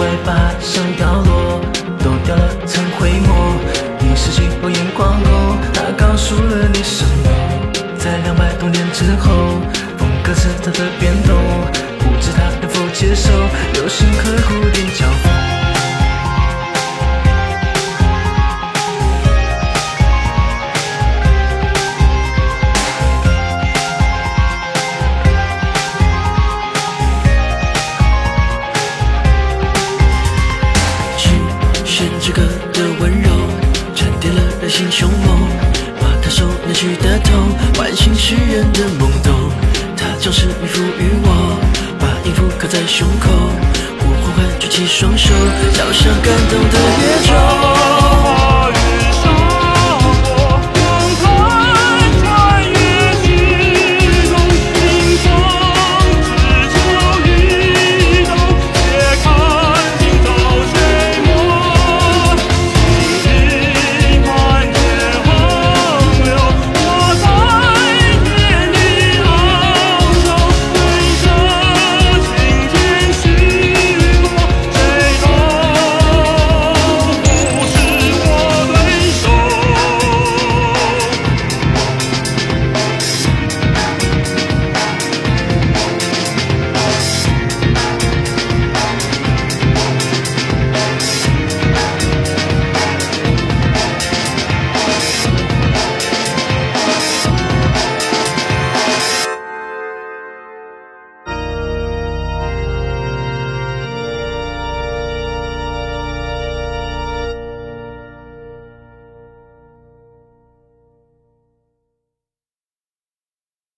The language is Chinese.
外把上掉落，都掉了层灰沫。你失去我眼光后，他告诉了你什么？在两百多年之后，风格是它的变动，不知他能否接受流星刻蝴蝶交锋。弦之歌的温柔，沉淀了人心凶猛，把他手拿去的痛，唤醒世人的懵懂。他将是命赋予我，把音符刻在胸口，我缓缓举起双手，敲响感动的乐钟。